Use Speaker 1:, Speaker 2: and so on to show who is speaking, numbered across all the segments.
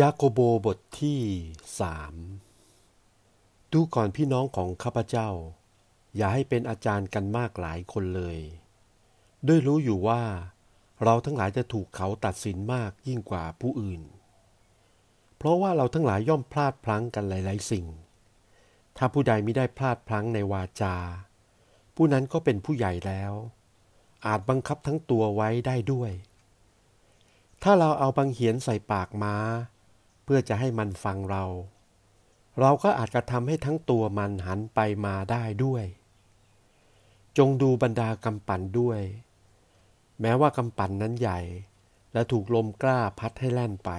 Speaker 1: ยาโกโบบทที่สามดูก่อนพี่น้องของข้าพเจ้า อย่าให้เป็นอาจารย์กันมากหลายคนเลย ด้วยรู้อยู่ว่า เราทั้งหลายจะถูกเขาตัดสินมากยิ่งกว่าผู้อื่น เพราะว่าเราทั้งหลายย่อมพลาดพลั้งกันหลาย ๆ สิ่ง ถ้าผู้ใดไม่ได้พลาดพลั้งในวาจา ผู้นั้นก็เป็นผู้ใหญ่แล้ว อาจบังคับทั้งตัวไว้ได้ด้วย ถ้าเราเอาบังเหียนใส่ปากม้า พื่อจะให้มันฟังเรา เราก็อาจกระทำให้ทั้งตัวมันหันไปมาได้ด้วย จงดูบรรดากำปั่นด้วย แม้ว่ากำปั่นนั้นใหญ่ และถูกลมกล้าพัดให้แล่นไป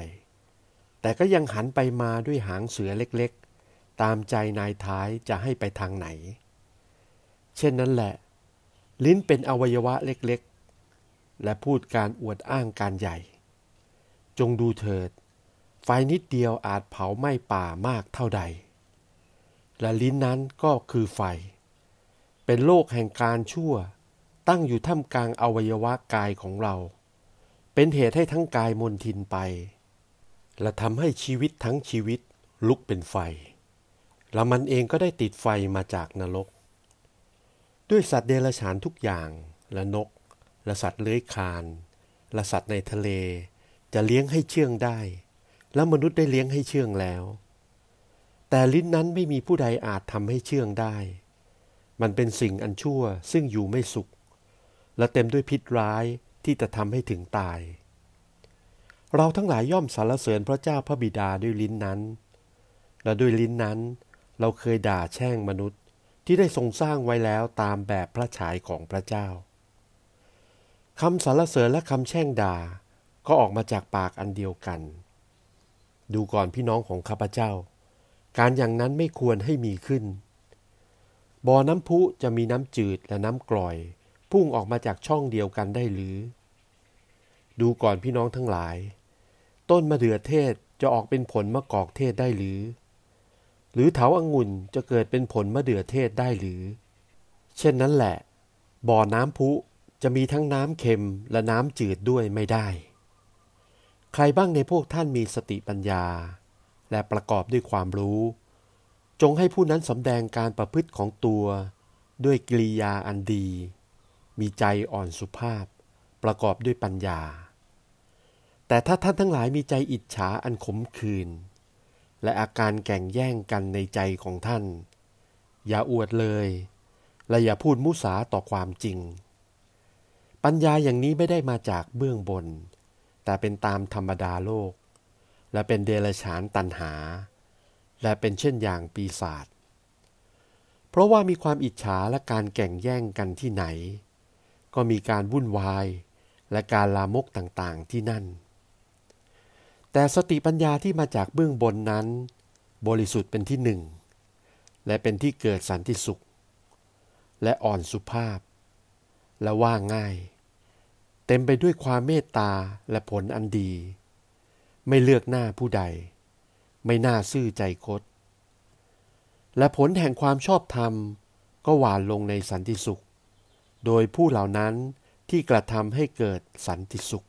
Speaker 1: แต่ก็ยังหันไปมาด้วยหางเสือเล็กๆ ตามใจนายท้ายจะให้ไปทางไหน เช่นนั้นแหละ ลิ้นเป็นอวัยวะเล็กๆ และพูดการอวดอ้างการใหญ่ จงดูเถิด ไฟนิดเดียวอาจเผาไหม้ป่ามากเท่าใด และลิ้นนั้นก็คือไฟ เป็นโลกแห่งการชั่ว ตั้งอยู่ท่ามกลางอวัยวะกายของเรา เป็นเหตุให้ทั้งกายมนทินไป และทำให้ชีวิตทั้งชีวิตลุกเป็นไฟ และมันเองก็ได้ติดไฟมาจากนรก ด้วยสัตว์เดรัจฉานทุกอย่าง และนก และสัตว์เลื้อยคลาน และสัตว์ในทะเล จะเลี้ยงให้เชื่องได้ แล้วมนุษย์ได้เลี้ยงให้เชื่องแล้ว แต่ลิ้นนั้นไม่มีผู้ใดอาจทำให้เชื่องได้ มันเป็นสิ่งอันชั่วซึ่งอยู่ไม่สุข และเต็มด้วยพิษร้ายที่จะทำให้ถึงตาย เราทั้งหลายย่อมสรรเสริญพระเจ้าพระบิดาด้วยลิ้นนั้น และด้วยลิ้นนั้น เราเคยด่าแช่งมนุษย์ที่ได้ทรงสร้างไว้แล้วตามแบบพระฉายของพระเจ้าคำสรรเสริญและคำแช่งด่าก็ออกมาจากปากอันเดียวกัน ดูก่อนพี่น้องของข้าพเจ้า การอย่างนั้นไม่ควรให้มีขึ้น บ่อน้ำพุจะมีน้ำจืดและน้ำกร่อย พุ่งออกมาจากช่องเดียวกันได้หรือ ดูก่อนพี่น้องทั้งหลาย ต้นมะเดื่อเทศจะออกเป็นผลมะกอกเทศได้หรือ หรือเถาอังุ่นจะเกิดเป็นผลมะเดื่อเทศได้หรือ เช่นนั้นแหละ บ่อน้ำพุจะมีทั้งน้ำเค็มและน้ำจืดด้วยไม่ได้ ใครบ้างในพวกท่านมีสติปัญญา และประกอบด้วยความรู้ จงให้ผู้นั้นสำแดงการประพฤติของตัว ด้วยกิริยาอันดี มีใจอ่อนสุภาพ ประกอบด้วยปัญญา แต่ถ้าท่านทั้งหลายมีใจอิจฉาอันขมขื่นและอาการแก่งแย่งกันในใจของท่าน อย่าอวดเลย และอย่าพูดมุสาต่อความจริง ปัญญาอย่างนี้ไม่ได้มาจากเบื้องบน แต่เป็นตามธรรมดาโลก และเป็นเดรัจฉานตันหา และเป็นเช่นอย่างปีศาจเพราะว่ามีความอิจฉาและการแข่งแย่งกันที่ไหน ก็มีการวุ่นวายและการลามกต่างๆที่นั่น แต่สติปัญญาที่มาจากเบื้องบนนั้น บริสุทธิ์เป็นที่หนึ่ง และเป็นที่เกิดสันติสุข และอ่อนสุภาพ และว่าง่าย เต็มไปด้วยความเมตตาและผลอันดี ไม่เลือกหน้าผู้ใด ไม่น่าซื่อใจคดและผลแห่งความชอบธรรม ก็หวานลงในสันติสุข โดยผู้เหล่านั้นที่กระทำให้เกิดสันติสุข